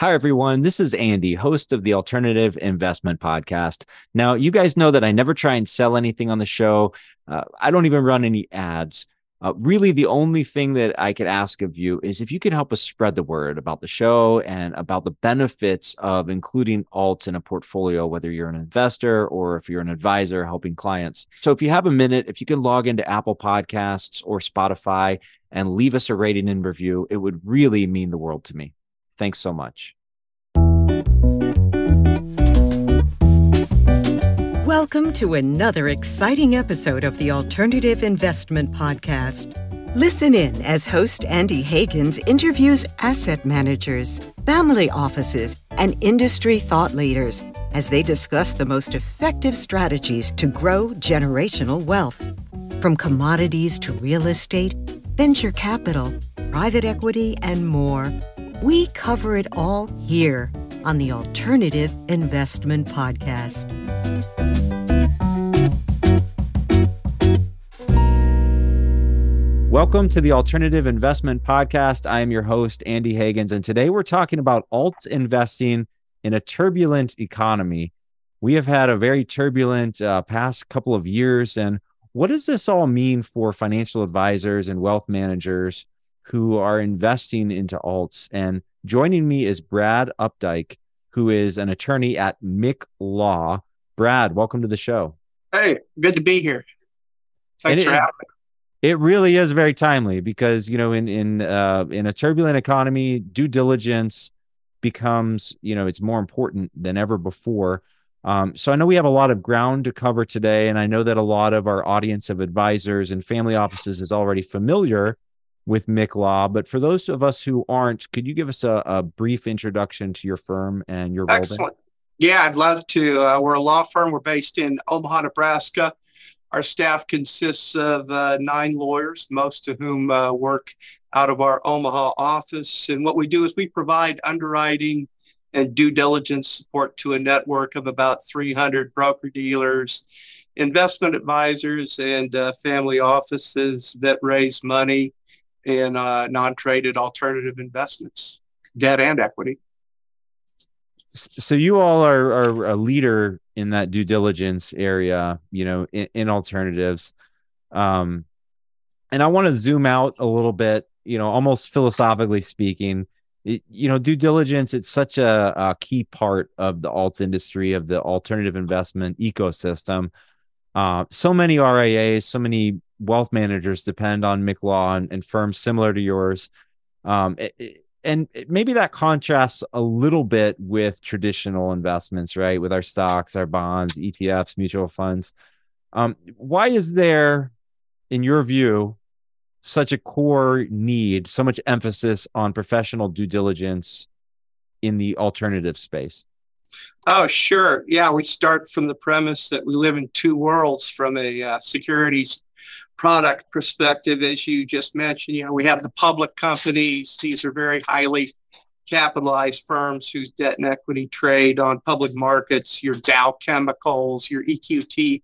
Hi, everyone. This is Andy, host of the Alternative Investment Podcast. Now, you guys know that I never try and sell anything on the show. Uh, I don't even run any ads. Uh, really, the only thing that I could ask of you is if you could help us spread the word about the show and about the benefits of including alts in a portfolio, whether you're an investor or if you're an advisor helping clients. So, if you have a minute, if you can log into Apple Podcasts or Spotify and leave us a rating and review, it would really mean the world to me. Thanks so much. Welcome to another exciting episode of the Alternative Investment Podcast. Listen in as host Andy Hagans interviews asset managers, family offices, and industry thought leaders as they discuss the most effective strategies to grow generational wealth. From commodities to real estate, venture capital, private equity, and more. We cover it all here on the Alternative Investment Podcast. Welcome to the Alternative Investment Podcast. I am your host, Andy Hagans, and today we're talking about alt investing in a turbulent economy. We have had a very turbulent uh, past couple of years. And what does this all mean for financial advisors and wealth managers who are investing into alts. And joining me is Brad Updike, who is an attorney at Mick Law. Brad, welcome to the show. Hey, good to be here. Thanks it, for having me. It really is very timely because you know in in uh, in a turbulent economy, due diligence becomes you know it's more important than ever before. Um, so I know we have a lot of ground to cover today, and I know that a lot of our audience of advisors and family offices is already familiar with Mick Law. But for those of us who aren't, could you give us a, a brief introduction to your firm and your role? Excellent. Yeah, I'd love to. Uh, we're a law firm. We're based in Omaha, Nebraska. Our staff consists of uh, nine lawyers, most of whom uh, work out of our Omaha office. And what we do is we provide underwriting and due diligence support to a network of about 300 broker dealers, investment advisors, and uh, family offices that raise money in uh, non-traded alternative investments, debt and equity. So you all are, are a leader in that due diligence area, you know, in, in alternatives. Um, and I want to zoom out a little bit, you know, almost philosophically speaking. It, you know, due diligence, it's such a, a key part of the alt industry, of the alternative investment ecosystem. Uh, so many RIAs, so many wealth managers depend on Mick Law and, and firms similar to yours. Um, it, and maybe that contrasts a little bit with traditional investments, right? With our stocks, our bonds, ETFs, mutual funds. Um, why is there, in your view, such a core need, so much emphasis on professional due diligence in the alternative space? Oh, sure. Yeah, we start from the premise that we live in two worlds from a uh, securities product perspective, as you just mentioned, you know, we have the public companies. These are very highly capitalized firms whose debt and equity trade on public markets, your Dow Chemicals, your EQT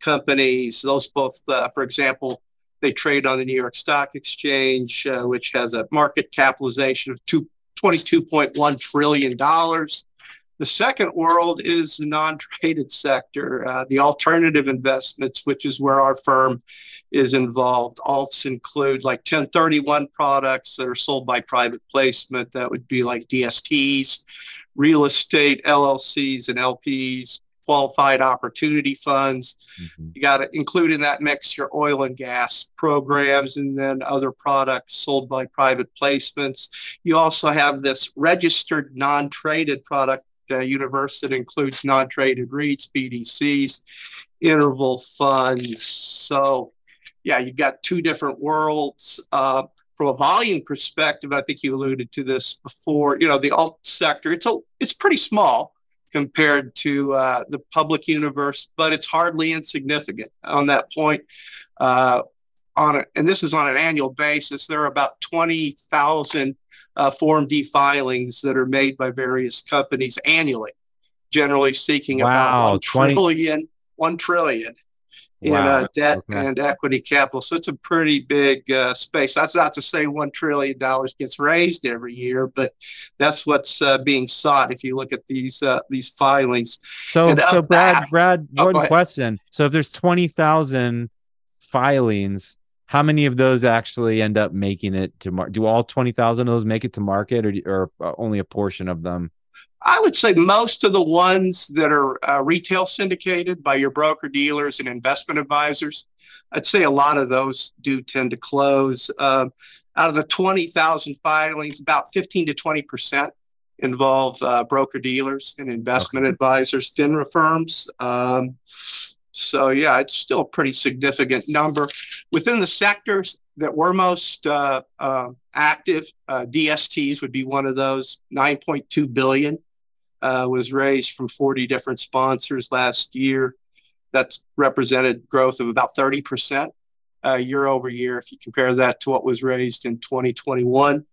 companies, those both, uh, for example, they trade on the New York Stock Exchange, uh, which has a market capitalization of two, $22.1 trillion. The second world is the non traded sector, uh, the alternative investments, which is where our firm is involved. Alts include like 1031 products that are sold by private placement. That would be like DSTs, real estate LLCs and LPs, qualified opportunity funds. Mm-hmm. You got to include in that mix your oil and gas programs and then other products sold by private placements. You also have this registered non traded product uh, universe that includes non-traded REITs, BDCs, interval funds. So, yeah, you've got two different worlds. Uh, from a volume perspective, I think you alluded to this before. You know, the alt sector it's a it's pretty small compared to uh, the public universe, but it's hardly insignificant on that point. Uh, on a, and this is on an annual basis. There are about twenty thousand uh, Form D filings that are made by various companies annually, generally seeking wow, about one 20... trillion, one trillion in uh, debt okay. and equity capital. So it's a pretty big uh, space. That's not to say $1 trillion gets raised every year, but that's what's uh, being sought if you look at these uh, these filings. So, and, so Brad, Brad, oh, one question. So if there's 20,000 filings, how many of those actually end up making it to market? Do all 20,000 of those make it to market or, or uh, only a portion of them? I would say most of the ones that are uh, retail syndicated by your broker dealers and investment advisors, I'd say a lot of those do tend to close. Uh, out of the 20,000 filings, about 15 to 20 percent involve uh, broker dealers and investment okay. advisors, FINRA firms. Um, so yeah, it's still a pretty significant number within the sectors that were most uh, uh, active. Uh, DSTs would be one of those, 9.2 billion uh, was raised from 40 different sponsors last year. That's represented growth of about 30% uh, year over year if you compare that to what was raised in 2021.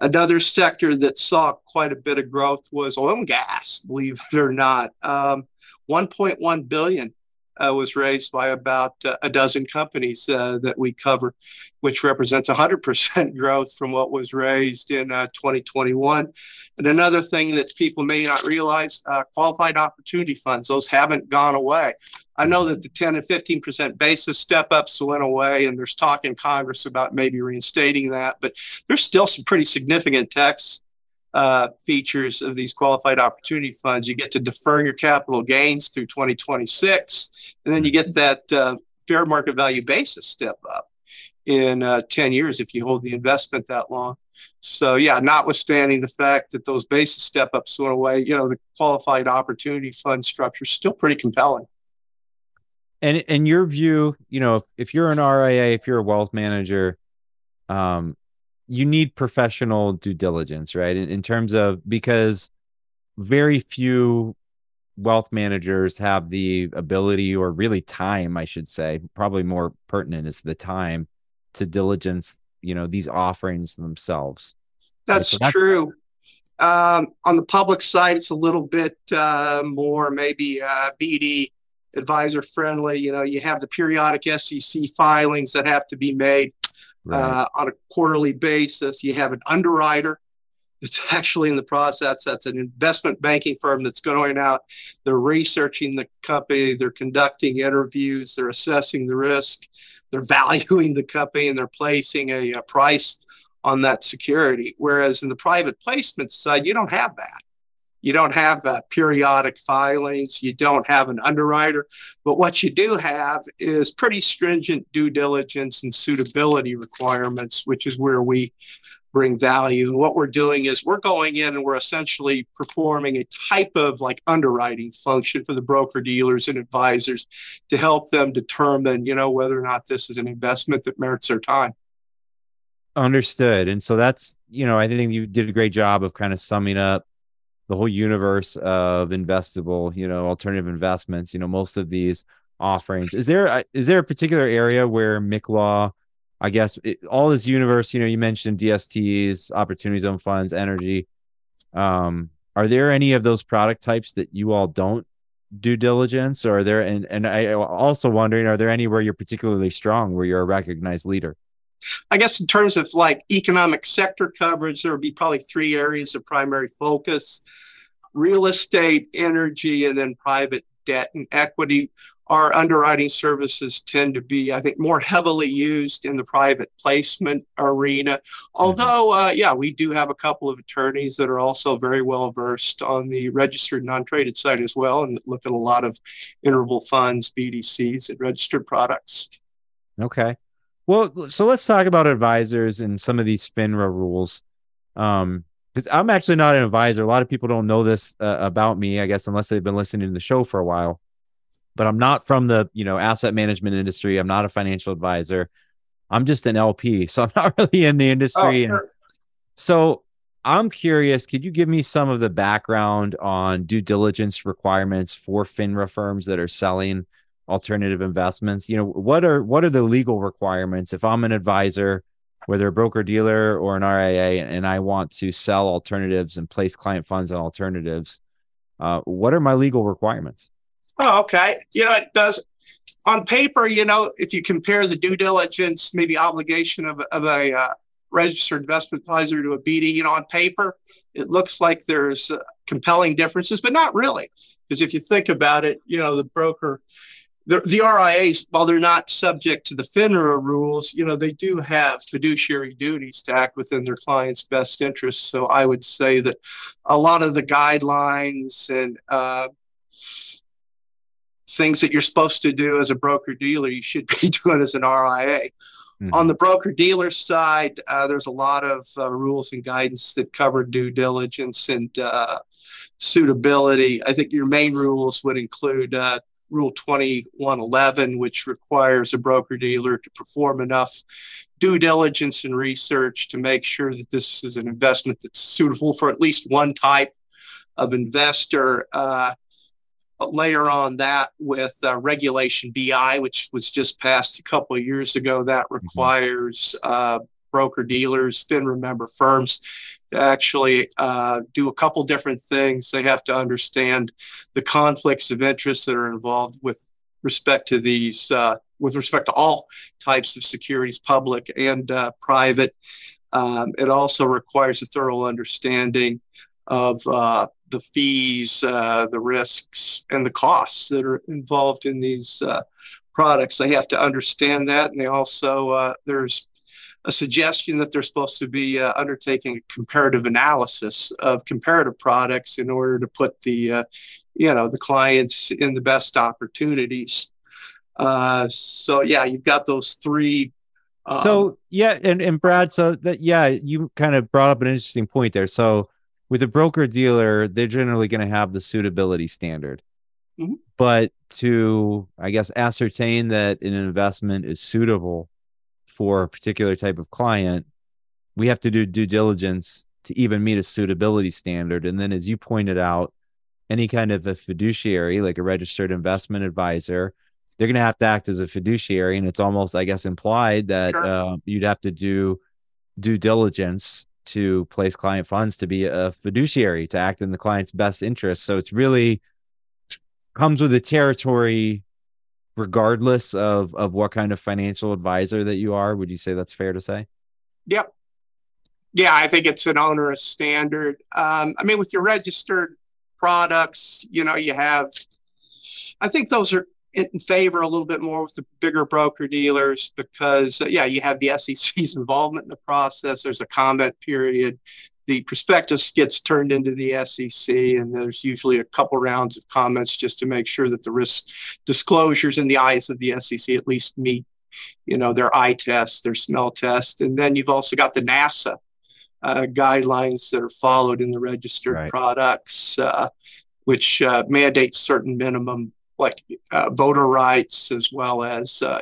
Another sector that saw quite a bit of growth was oil and gas, believe it or not. Um, 1.1 billion uh, was raised by about uh, a dozen companies uh, that we cover, which represents 100% growth from what was raised in uh, 2021. And another thing that people may not realize uh, qualified opportunity funds, those haven't gone away. I know that the 10 and 15% basis step ups went away, and there's talk in Congress about maybe reinstating that, but there's still some pretty significant tax uh, features of these qualified opportunity funds. You get to defer your capital gains through 2026, and then you get that uh, fair market value basis step up in uh, 10 years if you hold the investment that long. So, yeah, notwithstanding the fact that those basis step ups went away, you know, the qualified opportunity fund structure is still pretty compelling. And in your view, you know, if, if you're an RIA, if you're a wealth manager, um, you need professional due diligence, right? In, in terms of because very few wealth managers have the ability or really time, I should say, probably more pertinent is the time to diligence, you know, these offerings themselves. That's, so that's true. Um, on the public side, it's a little bit uh, more maybe uh, BD advisor friendly. You know, you have the periodic SEC filings that have to be made right. uh, on a quarterly basis. You have an underwriter that's actually in the process. That's an investment banking firm that's going out. They're researching the company, they're conducting interviews, they're assessing the risk, they're valuing the company, and they're placing a, a price on that security. Whereas in the private placement side, you don't have that. You don't have uh, periodic filings. You don't have an underwriter. But what you do have is pretty stringent due diligence and suitability requirements, which is where we bring value. And what we're doing is we're going in and we're essentially performing a type of like underwriting function for the broker dealers and advisors to help them determine, you know, whether or not this is an investment that merits their time. Understood. And so that's, you know, I think you did a great job of kind of summing up the whole universe of investable, you know, alternative investments, you know, most of these offerings. Is there is there a particular area where Mick Law, I guess, it, all this universe, you know, you mentioned DSTs, opportunity zone funds, energy. Um, are there any of those product types that you all don't due diligence, or are there? And and I also wondering, are there anywhere you're particularly strong, where you're a recognized leader? I guess in terms of like economic sector coverage, there would be probably three areas of primary focus real estate, energy, and then private debt and equity. Our underwriting services tend to be, I think, more heavily used in the private placement arena. Mm-hmm. Although, uh, yeah, we do have a couple of attorneys that are also very well versed on the registered non traded side as well and look at a lot of interval funds, BDCs, and registered products. Okay. Well, so let's talk about advisors and some of these FINRA rules. Um, because I'm actually not an advisor. A lot of people don't know this uh, about me, I guess, unless they've been listening to the show for a while. But I'm not from the you know asset management industry. I'm not a financial advisor. I'm just an LP, so I'm not really in the industry. Oh, sure. so I'm curious. Could you give me some of the background on due diligence requirements for FINRA firms that are selling? Alternative investments. You know what are what are the legal requirements? If i'm an advisor whether a broker dealer or an ria and i want to sell alternatives and place client funds on alternatives uh, what are my legal requirements? Oh okay. You know it does on paper, you know, if you compare the due diligence, maybe obligation of, of a uh, registered investment advisor to a BD, you know, on paper, it looks like there's uh, compelling differences, but not really. Because if you think about it, you know, the broker, the, the RIAs, while they're not subject to the FINRA rules, you know, they do have fiduciary duties to act within their client's best interests. So I would say that a lot of the guidelines and uh, things that you're supposed to do as a broker dealer, you should be doing as an RIA. Mm-hmm. On the broker dealer side, uh, there's a lot of uh, rules and guidance that cover due diligence and uh, suitability. I think your main rules would include uh, Rule 2111, which requires a broker dealer to perform enough due diligence and research to make sure that this is an investment that's suitable for at least one type of investor. Uh, layer on that with uh, regulation bi which was just passed a couple of years ago that mm-hmm. requires uh, broker dealers finra member firms to actually uh, do a couple different things they have to understand the conflicts of interest that are involved with respect to these uh, with respect to all types of securities public and uh, private um, it also requires a thorough understanding of uh, the fees, uh, the risks, and the costs that are involved in these uh, products. They have to understand that, and they also there's a suggestion that they're supposed to be uh, undertaking a comparative analysis of comparative products in order to put the uh, you know the clients in the best opportunities. so yeah, you've got those three um, so yeah, and, and Brad, so that yeah, you kind of brought up an interesting point there. So with a broker dealer, they're generally going to have the suitability standard. Mm-hmm. But to, I guess, ascertain that an investment is suitable for a particular type of client, we have to do due diligence to even meet a suitability standard. And then, as you pointed out, any kind of a fiduciary, like a registered investment advisor, they're going to have to act as a fiduciary. And it's almost, I guess, implied that sure. uh, you'd have to do due diligence to place client funds to be a fiduciary to act in the client's best interest. So it's really comes with the territory regardless of of what kind of financial advisor that you are. Would you say that's fair to say? Yep. Yeah, I think it's an onerous standard. Um, I mean, with your registered products, you know, you have, I think those are in favor a little bit more with the bigger broker dealers because, uh, yeah, you have the SEC's involvement in the process. There's a comment period. The prospectus gets turned into the SEC, and there's usually a couple rounds of comments just to make sure that the risk disclosures in the eyes of the SEC at least meet, you know, their eye test, their smell test, and then you've also got the NASAA uh, guidelines that are followed in the registered right. products, uh, which uh, mandate certain minimum like uh, voter rights as well as uh,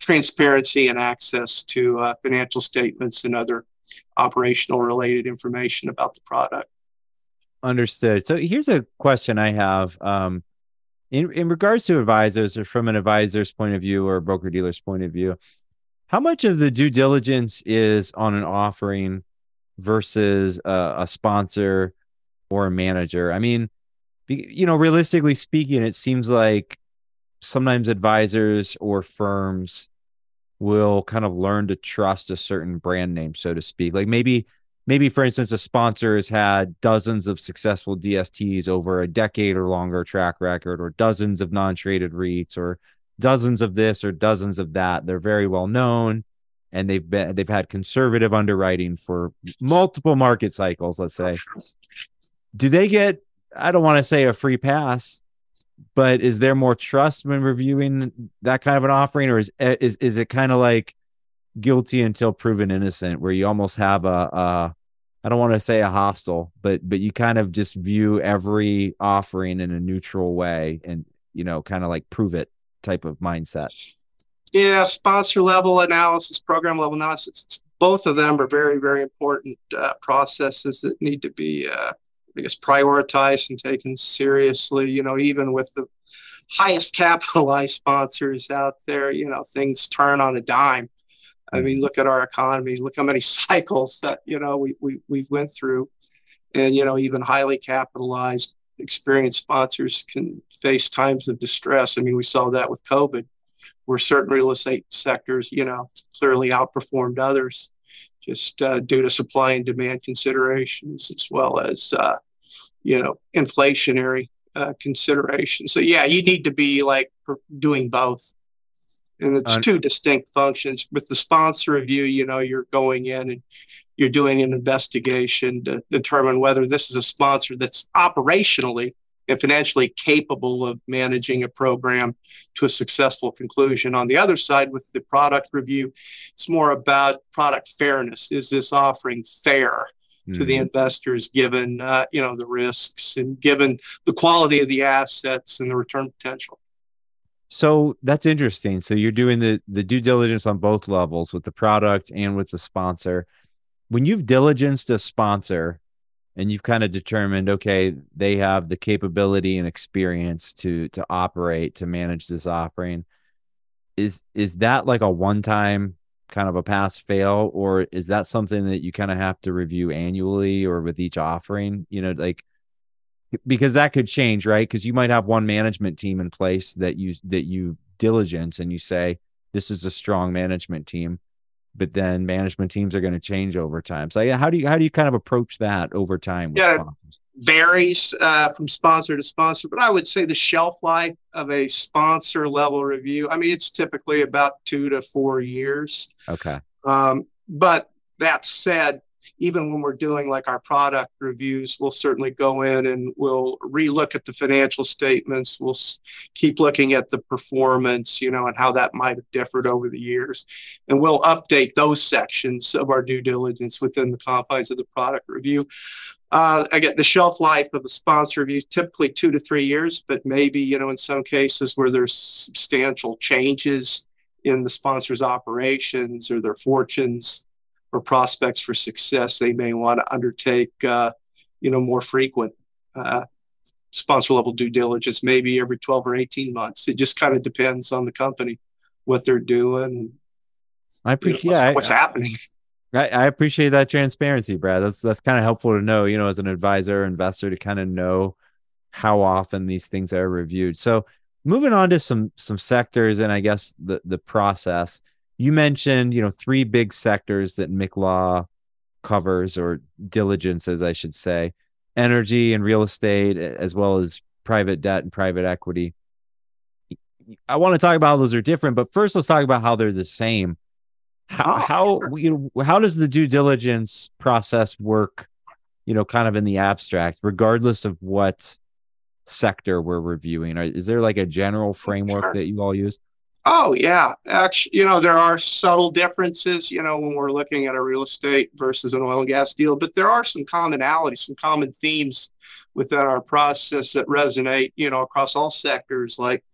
transparency and access to uh, financial statements and other operational related information about the product. Understood. So here's a question I have. Um, in, in regards to advisors or from an advisor's point of view or a broker dealer's point of view, how much of the due diligence is on an offering versus a, a sponsor or a manager? I mean, you know, realistically speaking, it seems like sometimes advisors or firms will kind of learn to trust a certain brand name, so to speak. Like maybe, maybe for instance, a sponsor has had dozens of successful DSTs over a decade or longer track record, or dozens of non-traded REITs, or dozens of this or dozens of that. They're very well known and they've been they've had conservative underwriting for multiple market cycles, let's say. Do they get I don't want to say a free pass, but is there more trust when reviewing that kind of an offering, or is is is it kind of like guilty until proven innocent, where you almost have a, I don't want to say a hostile, but but you kind of just view every offering in a neutral way, and you know, kind of like prove it type of mindset. Yeah, sponsor level analysis, program level analysis. Both of them are very, very important uh, processes that need to be uh, I guess, prioritized and taken seriously. You know, even with the highest capitalized sponsors out there, you know, things turn on a dime. I mean, mm-hmm. look at our economy. Look how many cycles that you know we we we went through, and you know, even highly capitalized experienced sponsors can face times of distress. I mean, we saw that with COVID, where certain real estate sectors, you know, clearly outperformed others just uh, due to supply and demand considerations as well as, uh, you know, inflationary uh, considerations. So, yeah, you need to be like doing both. And it's two distinct functions. With the sponsor review, you know, you're going in and you're doing an investigation to determine whether this is a sponsor that's operationally and financially capable of managing a program to a successful conclusion. On the other side, with the product review, it's more about product fairness. Is this offering fair mm-hmm. to the mm-hmm. investors, given uh, you know the risks and given the quality of the assets and the return potential? So that's interesting. So you're doing the the due diligence on both levels with the product and with the sponsor when you've diligenced a sponsor and you've kind of determined okay they have the capability and experience to to operate to manage this offering. Is is that like a one time kind of a pass fail or is that something that you kind of have to review annually or with each offering? You know like because that could change right? Because you might have one management team in place that you that you diligence and you say this is a strong management team but then management teams are going to change over time. So how do you how do you kind of approach that over time? yeah, sponsors? varies uh, from sponsor to sponsor, but I would say the shelf life of a sponsor level review. I mean, it's typically about two to four years. Okay. Um, but that said, even when we're doing like our product reviews, we'll certainly go in and we'll relook at the financial statements. We'll keep looking at the performance, you know, and how that might have differed over the years. And we'll update those sections of our due diligence within the confines of the product review. Uh, again, the shelf life of a sponsor review is typically two to three years, but maybe, you know, in some cases where there's substantial changes in the sponsor's operations or their fortunes, or prospects for success, they may want to undertake, uh, you know, more frequent uh, sponsor level due diligence, maybe every 12 or 18 months. It just kind of depends on the company, what they're doing. I appreciate you know, what's, yeah, what's I, happening. I, I appreciate that transparency, Brad. That's that's kind of helpful to know, you know, as an advisor, investor, to kind of know how often these things are reviewed. So moving on to some some sectors and I guess the the process you mentioned, you know, three big sectors that Mick Law covers or diligence, as I should say, energy and real estate, as well as private debt and private equity. I want to talk about how those are different, but first let's talk about how they're the same. How oh, how sure. you know, how does the due diligence process work, you know, kind of in the abstract, regardless of what sector we're reviewing? Is there like a general framework sure. that you all use? Oh yeah, actually, you know there are subtle differences, you know, when we're looking at a real estate versus an oil and gas deal, but there are some commonalities, some common themes within our process that resonate, you know, across all sectors. Like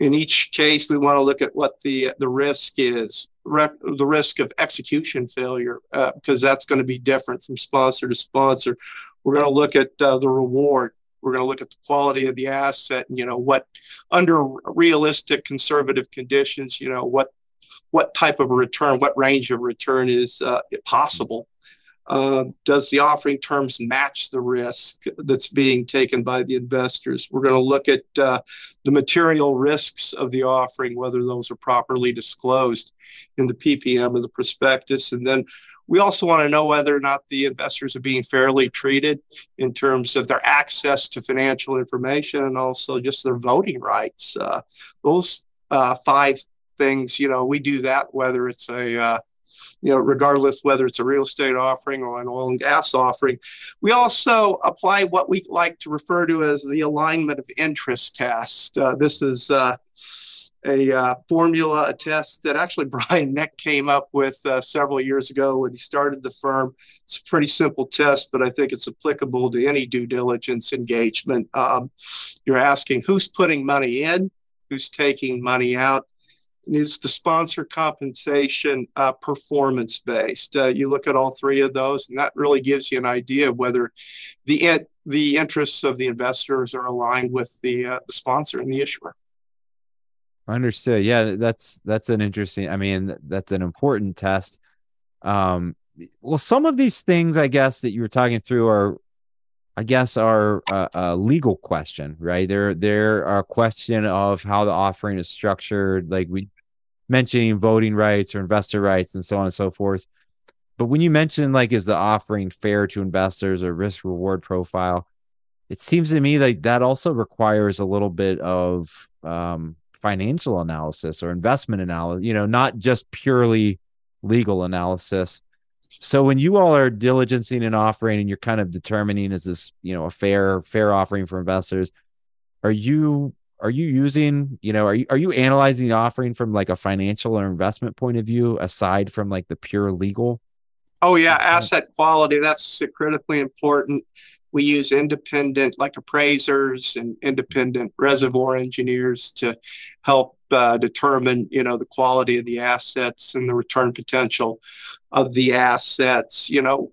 in each case, we want to look at what the the risk is, the risk of execution failure, uh, because that's going to be different from sponsor to sponsor. We're going to look at uh, the reward we're going to look at the quality of the asset and, you know, what under realistic conservative conditions, you know, what what type of return, what range of return is uh, possible. Uh, does the offering terms match the risk that's being taken by the investors? We're going to look at uh, the material risks of the offering, whether those are properly disclosed in the PPM of the prospectus. And then we also want to know whether or not the investors are being fairly treated in terms of their access to financial information and also just their voting rights. Uh, those uh, five things, you know, we do that whether it's a uh, you know, regardless whether it's a real estate offering or an oil and gas offering. We also apply what we like to refer to as the alignment of interest test. Uh, this is uh, a uh, formula, a test that actually Brian Mick came up with uh, several years ago when he started the firm. It's a pretty simple test, but I think it's applicable to any due diligence engagement. Um, you're asking who's putting money in, who's taking money out, and is the sponsor compensation uh, performance based? Uh, you look at all three of those, and that really gives you an idea of whether the the interests of the investors are aligned with the, uh, the sponsor and the issuer. Understood. Yeah, that's that's an interesting. I mean, that's an important test. Um, well, some of these things, I guess, that you were talking through are I guess, are a, a, legal question, right? They're they're a question of how the offering is structured, like we mentioning voting rights or investor rights and so on and so forth. But when you mention like is the offering fair to investors or risk reward profile, it seems to me like that also requires a little bit of um, financial analysis or investment analysis, you know, not just purely legal analysis. So when you all are diligencing an offering and you're kind of determining is this, you know, a fair fair offering for investors, are you are you using, you know, are you are you analyzing the offering from like a financial or investment point of view aside from like the pure legal? Oh yeah, asset quality that's critically important. We use independent like appraisers and independent reservoir engineers to help uh, determine, you know, the quality of the assets and the return potential of the assets. You know,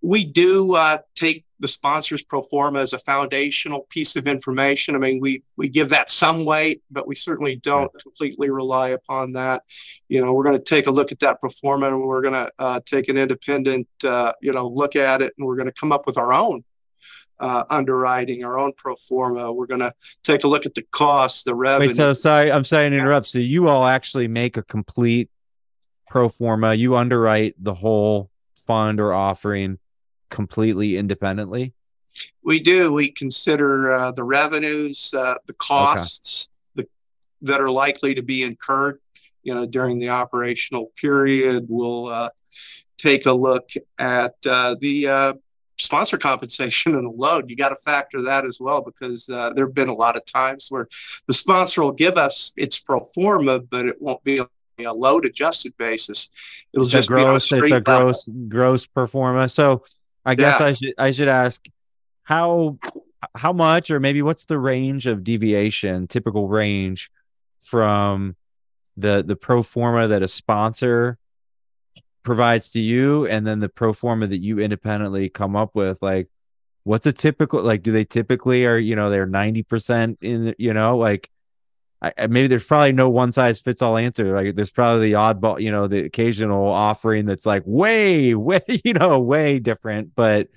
we do uh, take the sponsor's pro forma as a foundational piece of information. I mean, we we give that some weight, but we certainly don't completely rely upon that. You know, we're going to take a look at that pro forma, and we're going to uh, take an independent, uh, you know, look at it, and we're going to come up with our own uh, underwriting, our own pro forma. We're going to take a look at the cost, the revenue. Wait, so sorry, I'm sorry to interrupt. So you all actually make a complete pro forma. You underwrite the whole fund or offering completely independently? We do. We consider uh, the revenues, uh, the costs okay. the, that are likely to be incurred, you know, during the operational period. We'll uh, take a look at uh, the uh, sponsor compensation and the load. You got to factor that as well because uh, there have been a lot of times where the sponsor will give us its pro forma, but it won't be on a load adjusted basis. It'll it's just gross, be on a, a gross gross pro forma. So I guess yeah. I should I should ask how how much or maybe what's the range of deviation, typical range from the the pro forma that a sponsor provides to you and then the pro forma that you independently come up with like what's a typical like do they typically are you know they're 90% in you know like I, maybe there's probably no one size fits all answer. Like there's probably the oddball, you know, the occasional offering that's like way, way, you know, way different. But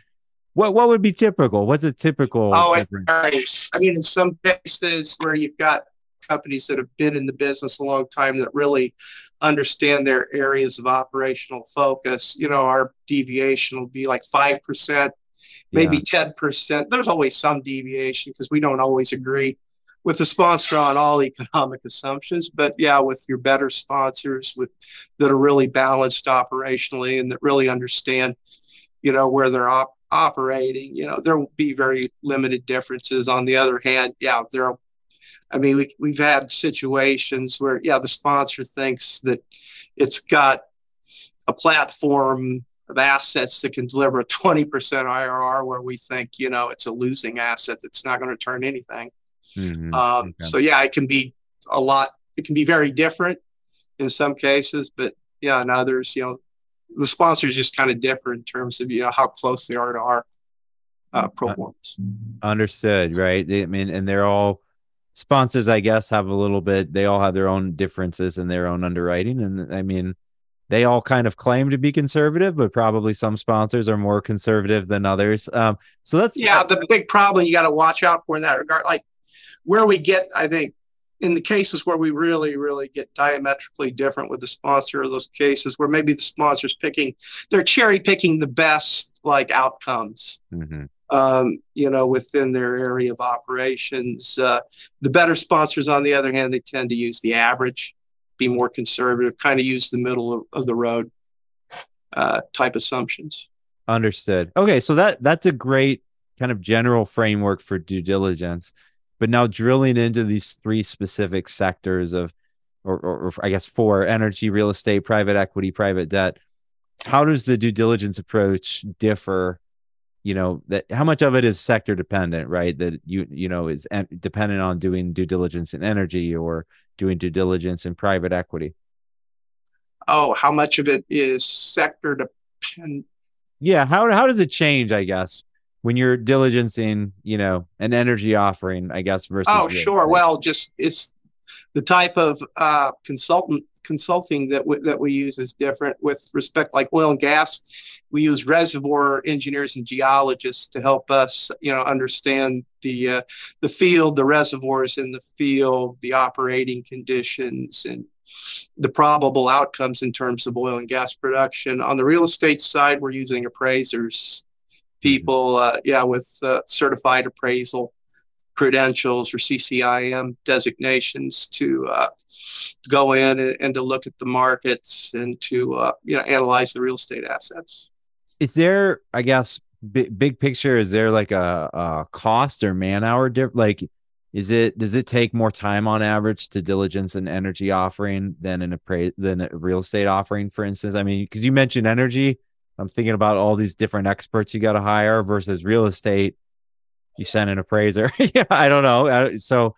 what what would be typical? What's a typical? Oh, nice. I mean, in some cases where you've got companies that have been in the business a long time that really understand their areas of operational focus, you know, our deviation will be like five percent, maybe ten percent. There's always some deviation because we don't always agree with the sponsor on all economic assumptions, but yeah, with your better sponsors with that are really balanced operationally and that really understand, you know, where they're op- operating, you know, there will be very limited differences. On the other hand, yeah, there are, I mean, we, we've had situations where, yeah, the sponsor thinks that it's got a platform of assets that can deliver a 20% IRR where we think, you know, it's a losing asset that's not going to turn anything. Mm-hmm. Um, okay. So yeah, it can be a lot. It can be very different in some cases, but yeah, in others, you know, the sponsors just kind of differ in terms of you know how close they are to our uh, performance. Understood, right? I mean, and they're all sponsors, I guess, have a little bit. They all have their own differences in their own underwriting, and I mean, they all kind of claim to be conservative, but probably some sponsors are more conservative than others. Um, so that's yeah, the big problem you got to watch out for in that regard. Like where we get, I think, in the cases where we really, really get diametrically different with the sponsor, of those cases where maybe the sponsor's picking, they're cherry picking the best like outcomes. Mm-hmm. Um, you know, within their area of operations. Uh, the better sponsors, on the other hand, they tend to use the average, be more conservative, kind of use the middle of, of the road uh, type assumptions. Understood. Okay, so that that's a great kind of general framework for due diligence. But now drilling into these three specific sectors of, or, or, or I guess four energy, real estate, private equity, private debt. How does the due diligence approach differ? You know that how much of it is sector dependent, right? That you you know is en- dependent on doing due diligence in energy or doing due diligence in private equity. Oh, how much of it is sector dependent? Yeah, how how does it change? I guess when you're diligencing, you know, an energy offering, I guess, versus. Oh, sure. Well, just it's the type of uh, consultant consulting that w- that we use is different. With respect, like oil and gas, we use reservoir engineers and geologists to help us, you know, understand the uh, the field, the reservoirs in the field, the operating conditions, and the probable outcomes in terms of oil and gas production. On the real estate side, we're using appraisers, people, uh, yeah, with uh, certified appraisal credentials or CCIM designations to uh, go in and, and, to look at the markets and to uh, you know analyze the real estate assets. Is there, I guess, big, big picture? Is there like a, a cost or man hour? Like, is it does it take more time on average to diligence an energy offering than an appraise than a real estate offering, for instance? I mean, because you mentioned energy. I'm thinking about all these different experts you got to hire versus real estate you send an appraiser. yeah, I don't know. Uh, so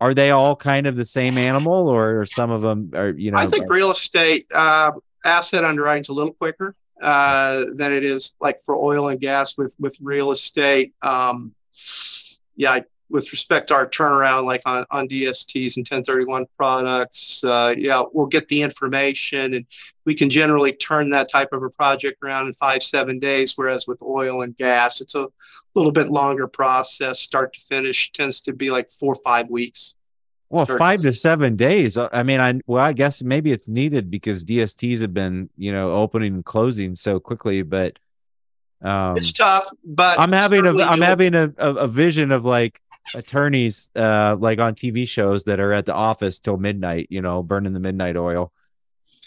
are they all kind of the same animal or, some of them are, you know? I think real estate uh, asset underwriting is a little quicker uh, than it is like for oil and gas with, with real estate. Um, yeah, with respect to our turnaround, like on, on DSTs and 1031 products, uh, yeah, we'll get the information and we can generally turn that type of a project around in five, seven days. Whereas with oil and gas, it's a little bit longer process, start to finish tends to be like four or five weeks. Well, start five to seven days. I mean, I well, I guess maybe it's needed because DSTs have been, you know, opening and closing so quickly, but um, it's tough. But I'm having a I'm having a, a, a vision of like attorneys uh like on TV shows that are at the office till midnight, you know, burning the midnight oil.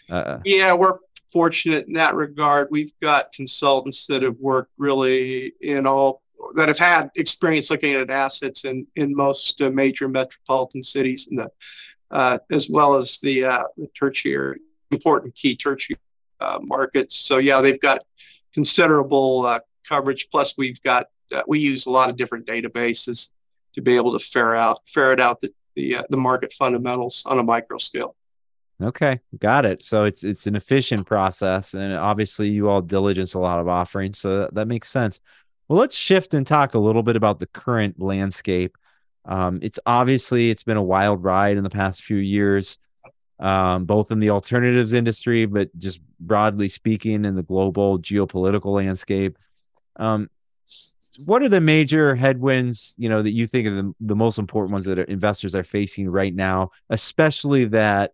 Uh, yeah, we're fortunate in that regard. We've got consultants that have worked really in all that have had experience looking at assets in in most uh, major metropolitan cities in the uh, as well as the, uh, the tertiary important key tertiary uh, markets. So yeah, they've got considerable uh, coverage. Plus, we've got uh, we use a lot of different databases to be able to ferret out ferret out the the, uh, the market fundamentals on a micro scale. Okay, got it. So it's it's an efficient process, and obviously you all diligence a lot of offerings, so that, that makes sense. Well, let's shift and talk a little bit about the current landscape. Um, it's obviously it's been a wild ride in the past few years, um, both in the alternatives industry, but just broadly speaking in the global geopolitical landscape. Um, what are the major headwinds you know that you think are the, the most important ones that investors are facing right now especially that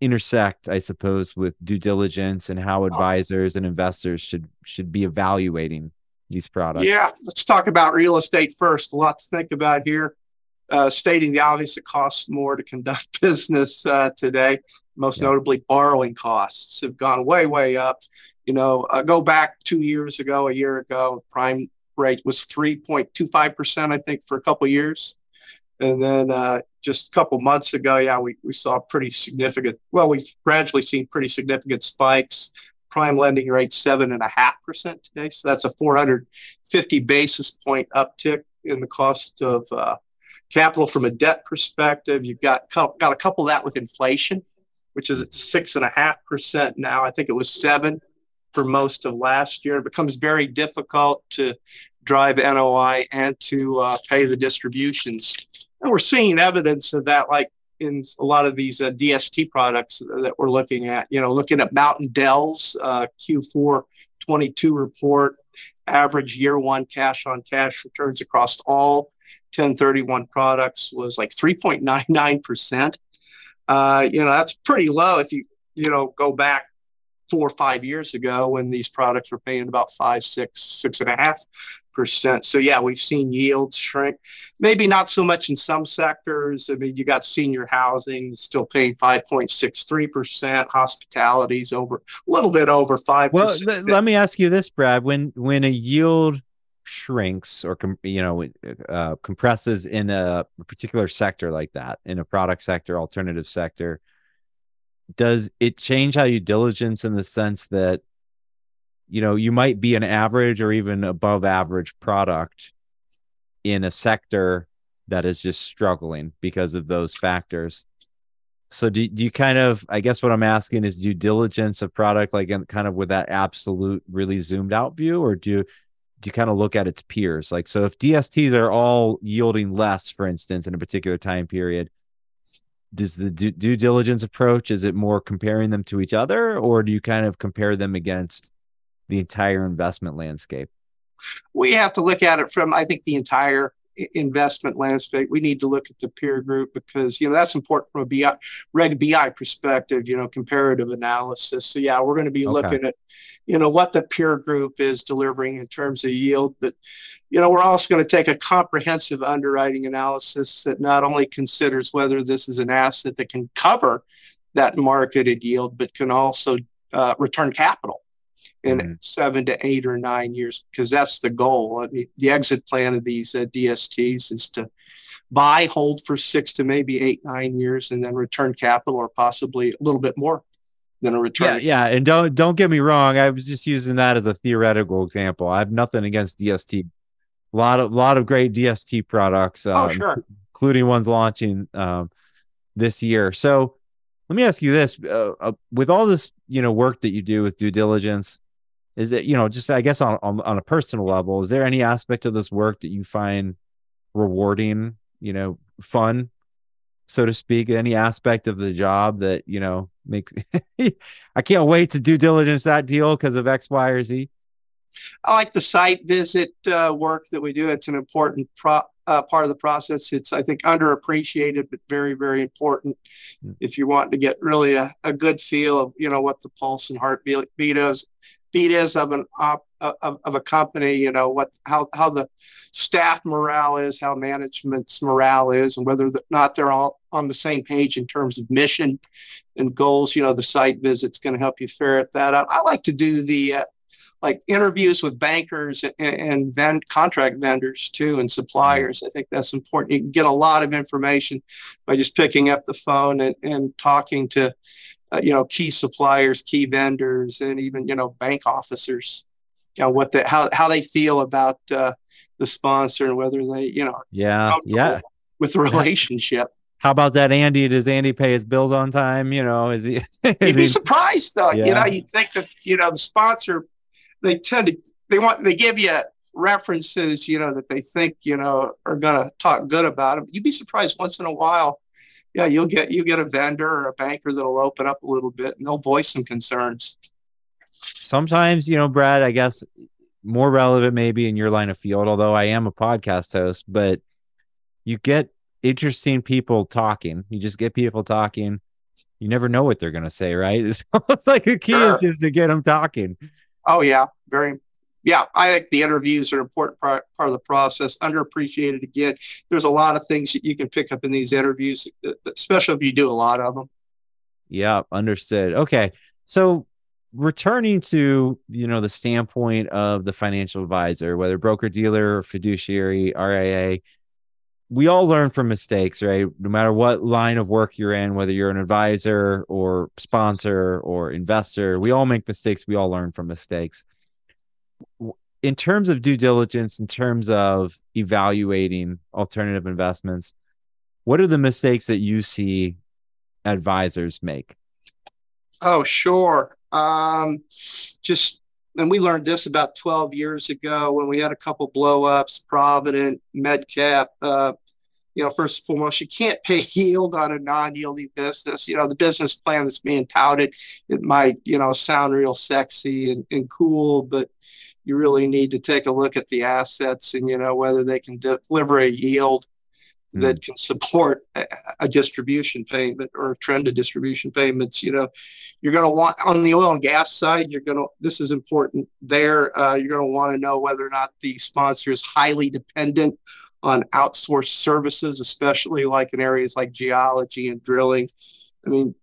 intersect i suppose with due diligence and how advisors and investors should should be evaluating these products? Yeah let's talk about real estate first. A lot to think about here. Uh, stating the obvious it costs more to conduct business uh, today most yeah. notably borrowing costs have gone way way up. You know uh, go back two years ago a year ago prime rate was 3.25%, I think, for a couple years. And then uh, just a couple months ago, yeah, we, we saw pretty significant, well, we've gradually seen pretty significant spikes. Prime lending rate 7.5% today. So that's a 450 basis point uptick in the cost of uh, capital from a debt perspective. You've got, got a couple that with inflation, which is at 6.5% now. I think it was 7 for most of last year. It becomes very difficult to drive NOI and to uh, pay the distributions. And we're seeing evidence of that, like in a lot of these uh, DST products that we're looking at. You know, looking at Mountain Dell's uh, Q4 22 report, average year one cash on cash returns across all 1031 products was like 3.99%. Uh, you know, that's pretty low if you, you know, go back four or five years ago when these products were paying about five, six, six and a half percent. So yeah, we've seen yields shrink. Maybe not so much in some sectors. I mean, you got senior housing still paying five point six three percent. Hospitality's over a little bit over five. Well, th- let me ask you this, Brad. When when a yield shrinks or com- you know uh, compresses in a particular sector like that, in a product sector, alternative sector does it change how you diligence in the sense that you know you might be an average or even above average product in a sector that is just struggling because of those factors. So do, do you kind of i guess what i'm asking is due diligence of product like in kind of with that absolute really zoomed out view or do you do you kind of look at its peers? Like so if dsts are all yielding less for instance in a particular time period does the due, due diligence approach is it more comparing them to each other or do you kind of compare them against the entire investment landscape? We have to look at it from i think the entire investment landscape. We need to look at the peer group because you know that's important from a bi reg bi perspective you know comparative analysis. So yeah we're going to be okay. looking at you know what the peer group is delivering in terms of yield but you know we're also going to take a comprehensive underwriting analysis that not only considers whether this is an asset that can cover that marketed yield but can also uh, return capital in mm-hmm. seven to eight or nine years because that's the goal. I mean, the exit plan of these uh, DSTs is to buy, hold for six to maybe eight, nine years, and then return capital or possibly a little bit more than a return. Yeah, yeah, and don't don't get me wrong. I was just using that as a theoretical example. I have nothing against DST. A lot of lot of great DST products, oh, um, sure. including ones launching um, this year. So let me ask you this: uh, uh, with all this, you know, work that you do with due diligence, is it you know just i guess on, on on a personal level is there any aspect of this work that you find rewarding you know fun so to speak? Any aspect of the job that you know makes i can't wait to do diligence that deal because of x y or z? I like the site visit uh, work that we do. It's an important pro- uh, part of the process. It's i think underappreciated but very very important mm. if you want to get really a, a good feel of you know what the pulse and heartbeat beat is beat is of an op, of, of a company, you know, what how how the staff morale is, how management's morale is, and whether or not they're all on the same page in terms of mission and goals. You know, the site visit's going to help you ferret that out. I like to do the uh, like interviews with bankers and, and vend, contract vendors too and suppliers. I think that's important. You can get a lot of information by just picking up the phone and, and talking to uh, you know, key suppliers, key vendors, and even you know, bank officers. You know what the how how they feel about uh, the sponsor and whether they you know yeah yeah with the relationship. How about that, Andy? Does Andy pay his bills on time? You know, is he? Is You'd be surprised though. Yeah. You know, you think that you know the sponsor, they tend to they want they give you references, you know, that they think you know are gonna talk good about them. You'd be surprised once in a while yeah, you'll get you get a vendor or a banker that'll open up a little bit and they'll voice some concerns. Sometimes, you know, Brad, I guess more relevant maybe in your line of field, although I am a podcast host, but you get interesting people talking. You just get people talking. You never know what they're going to say, right? It's almost like the key sure. is just to get them talking. Oh yeah, very yeah, I think the interviews are an important part, part of the process. Underappreciated again. There's a lot of things that you can pick up in these interviews, uh, uh, especially if you do a lot of them. Yeah, understood. Okay, so returning to you know the standpoint of the financial advisor, whether broker dealer, fiduciary, RIA, we all learn from mistakes, right? No matter what line of work you're in, whether you're an advisor or sponsor or investor, we all make mistakes. We all learn from mistakes in terms of due diligence, in terms of evaluating alternative investments, what are the mistakes that you see advisors make? Oh, sure. Um, just, and we learned this about 12 years ago when we had a couple blowups, Provident, MedCap. Uh, you know, first and foremost, you can't pay yield on a non-yielding business. You know, the business plan that's being touted, it might, you know, sound real sexy and, and cool, but you really need to take a look at the assets and you know whether they can deliver a yield mm. that can support a, a, distribution payment or a trend of distribution payments you know you're going to want on the oil and gas side you're going to this is important there uh, you're going to want to know whether or not the sponsor is highly dependent on outsourced services especially like in areas like geology and drilling i mean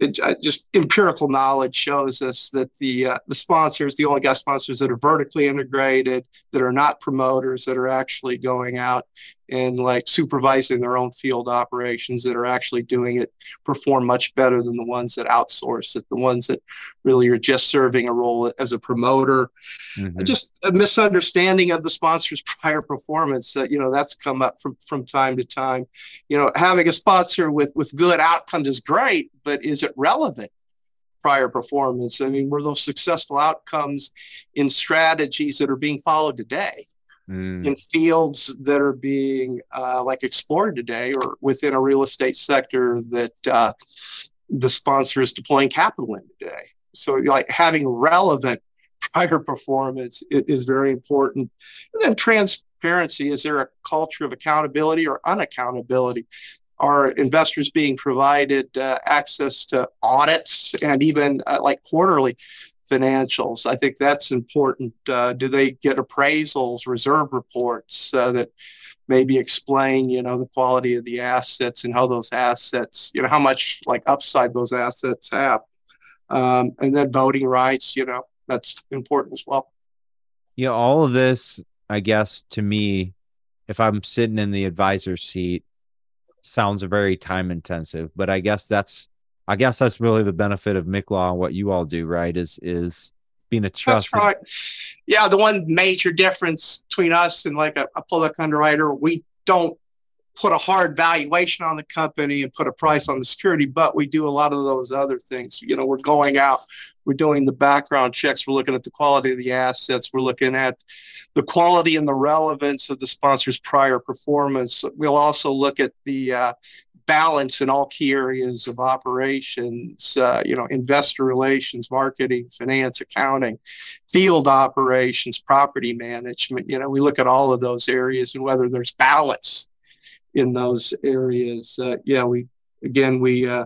it, uh, just empirical knowledge shows us that the uh, the sponsors, the oil and gas sponsors that are vertically integrated, that are not promoters, that are actually going out and like supervising their own field operations, that are actually doing it, perform much better than the ones that outsource it. The ones that really are just serving a role as a promoter. Mm-hmm. Just a misunderstanding of the sponsor's prior performance. That you know that's come up from from time to time. You know, having a sponsor with with good outcomes is great, but is it relevant? prior performance. I mean, were those successful outcomes in strategies that are being followed today? Mm. in fields that are being uh, like explored today or within a real estate sector that uh, the sponsor is deploying capital in today. So, like having relevant prior performance is very important. And then transparency is there a culture of accountability or unaccountability? Are investors being provided uh, access to audits and even uh, like quarterly financials? I think that's important. Uh, do they get appraisals, reserve reports uh, that maybe explain, you know, the quality of the assets and how those assets, you know, how much like upside those assets have? Um, and then voting rights, you know, that's important as well. Yeah, all of this, I guess, to me, if I'm sitting in the advisor seat, sounds very time intensive. But I guess that's, I guess that's really the benefit of Mick Law and what you all do, right? Is is being a trusted. That's right. Yeah, the one major difference between us and like a, a public underwriter, we don't put a hard valuation on the company and put a price on the security, but we do a lot of those other things. You know, we're going out, we're doing the background checks, we're looking at the quality of the assets, we're looking at the quality and the relevance of the sponsor's prior performance. We'll also look at the uh, balance in all key areas of operations, uh, you know, investor relations, marketing, finance, accounting, field operations, property management. You know, we look at all of those areas and whether there's balance in those areas. Uh, yeah, we again we uh,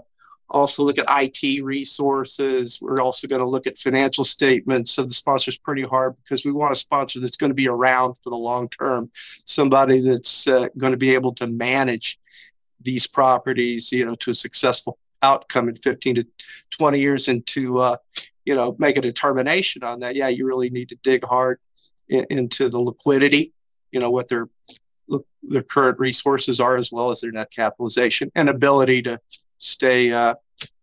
also look at IT resources. We're also going to look at financial statements of the sponsors pretty hard because we want a sponsor that's going to be around for the long term, somebody that's uh, going to be able to manage these properties, you know, to a successful outcome in 15 to 20 years and to, uh, you know, make a determination on that. Yeah, you really need to dig hard in, into the liquidity, you know, what their their current resources are, as well as their net capitalization and ability to stay uh,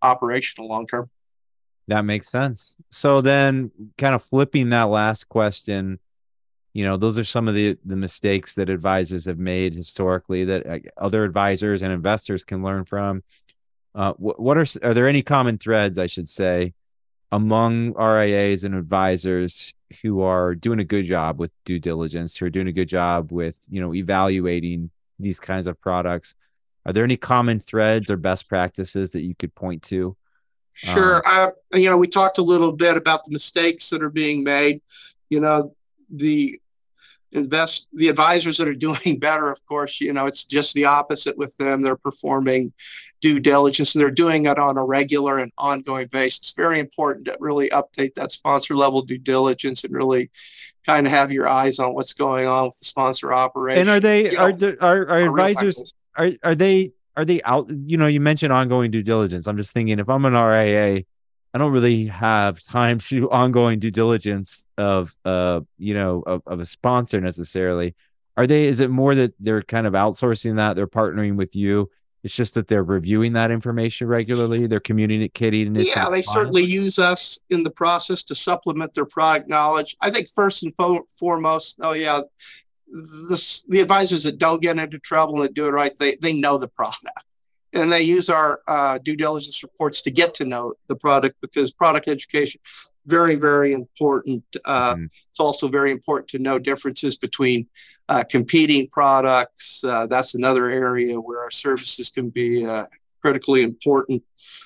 operational long term. That makes sense. So then, kind of flipping that last question, you know, those are some of the the mistakes that advisors have made historically that uh, other advisors and investors can learn from. Uh, what, what are are there any common threads, I should say, among RIAs and advisors who are doing a good job with due diligence, who are doing a good job with, you know, evaluating these kinds of products. Are there any common threads or best practices that you could point to? Sure. Uh, you know, we talked a little bit about the mistakes that are being made. You know, the invest the advisors that are doing better of course you know it's just the opposite with them. They're performing due diligence and they're doing it on a regular and ongoing basis. It's very important to really update that sponsor level due diligence and really kind of have your eyes on what's going on with the sponsor operation. And are they you are, know, are are advisors are are they are they out you know you mentioned ongoing due diligence. I'm just thinking if i'm an ria I don't really have time to do ongoing due diligence of uh you know of, of a sponsor necessarily. Are they is it more that they're kind of outsourcing that, they're partnering with you? It's just that they're reviewing that information regularly, they're communicating it. Yeah, they certainly use us in the process to supplement their product knowledge. I think first and fo- foremost, oh yeah, the, the advisors that don't get into trouble and do it right, they they know the product and they use our uh, due diligence reports to get to know the product because product education very very important uh, mm-hmm. it's also very important to know differences between uh, competing products. Uh, that's another area where our services can be uh, critically important.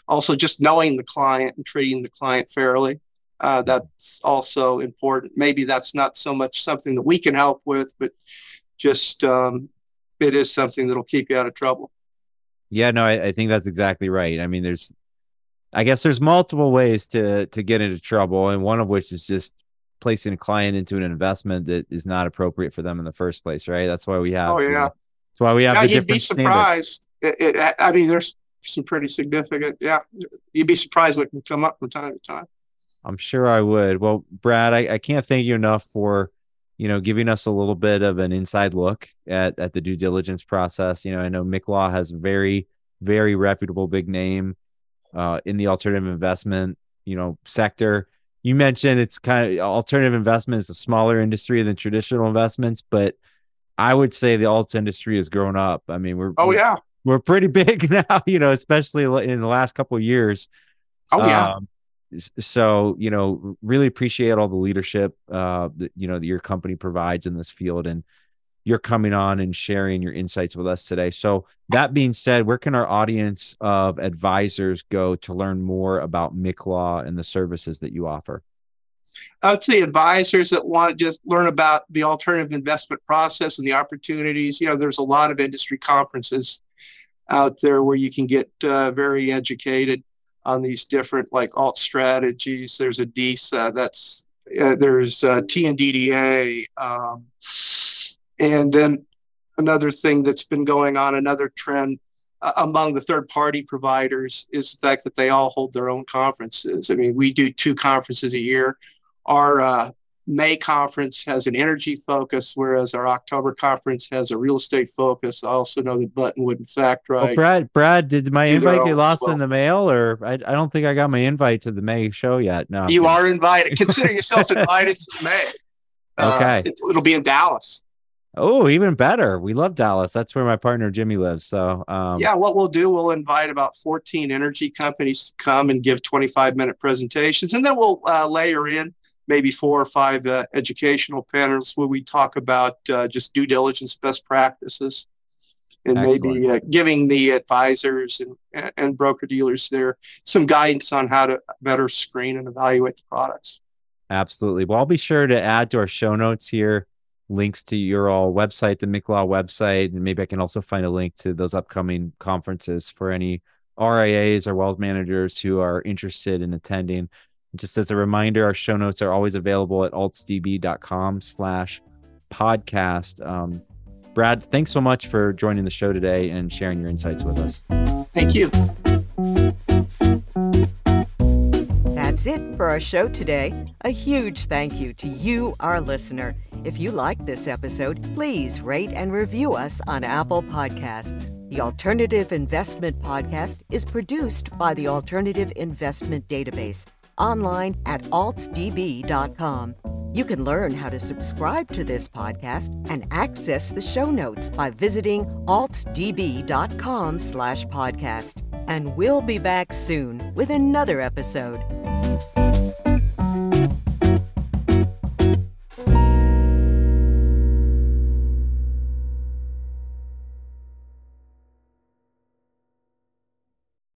Also just knowing the client and treating the client fairly uh, that's also important. Maybe that's not so much something that we can help with but just um, it is something that'll keep you out of trouble yeah, no, I, I think that's exactly right. I mean, there's, I guess there's multiple ways to to get into trouble, and one of which is just placing a client into an investment that is not appropriate for them in the first place, right? That's why we have. Oh yeah. that's why we have. Yeah, you'd be surprised. It, it, I mean, there's some pretty significant. Yeah, you'd be surprised what can come up from time to time. I'm sure I would. Well, Brad, I, I can't thank you enough for you know, giving us a little bit of an inside look at at the due diligence process. You know, I know Mick Law has very, very reputable big name uh, in the alternative investment, you know, sector. You mentioned it's kind of alternative investment is a smaller industry than traditional investments, but I would say the alts industry has grown up. I mean, we're oh yeah, we're pretty big now, you know, especially in the last couple of years. Oh yeah. Um, so you know really appreciate all the leadership uh that you know that your company provides in this field and you're coming on and sharing your insights with us today. So that being said where can our audience of advisors go to learn more about Mick Law and the services that you offer? I would say advisors that want to just learn about the alternative investment process and the opportunities. You know, there's a lot of industry conferences out there where you can get uh, very educated on these different like alt strategies. There's ADISA, that's uh, there's uh, TNDDA, um, and then another thing that's been going on, another trend uh, among the third party providers is the fact that they all hold their own conferences. I mean, we do two conferences a year. Our uh, May conference has an energy focus, whereas our October conference has a real estate focus. I also know that Buttonwood and FactRight. Oh, Brad, Brad, did my These invite get lost well. in the mail, or I, I don't think I got my invite to the May show yet. No, you are invited. Consider yourself invited to May. Uh, okay, it, it'll be in Dallas. Oh, even better. We love Dallas. That's where my partner Jimmy lives. So, um, yeah, what we'll do, we'll invite about 14 energy companies to come and give 25 minute presentations, and then we'll uh, layer in maybe four or five uh, educational panels where we talk about uh, just due diligence best practices and Excellent. maybe uh, giving the advisors and, and broker dealers there some guidance on how to better screen and evaluate the products. Absolutely. Well, I'll be sure to add to our show notes here links to your all website, the Mick Law website, and maybe I can also find a link to those upcoming conferences for any RIAs or wealth managers who are interested in attending. Just as a reminder, our show notes are always available at altsdb.com slash podcast. Um, Brad, thanks so much for joining the show today and sharing your insights with us. Thank you. That's it for our show today. A huge thank you to you, our listener. If you like this episode, please rate and review us on Apple Podcasts. The Alternative Investment Podcast is produced by the Alternative Investment Database online at altsdb.com. You can learn how to subscribe to this podcast and access the show notes by visiting altsdb.com slash podcast. And we'll be back soon with another episode.